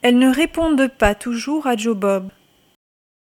Elles ne répondent pas toujours à Joe Bob.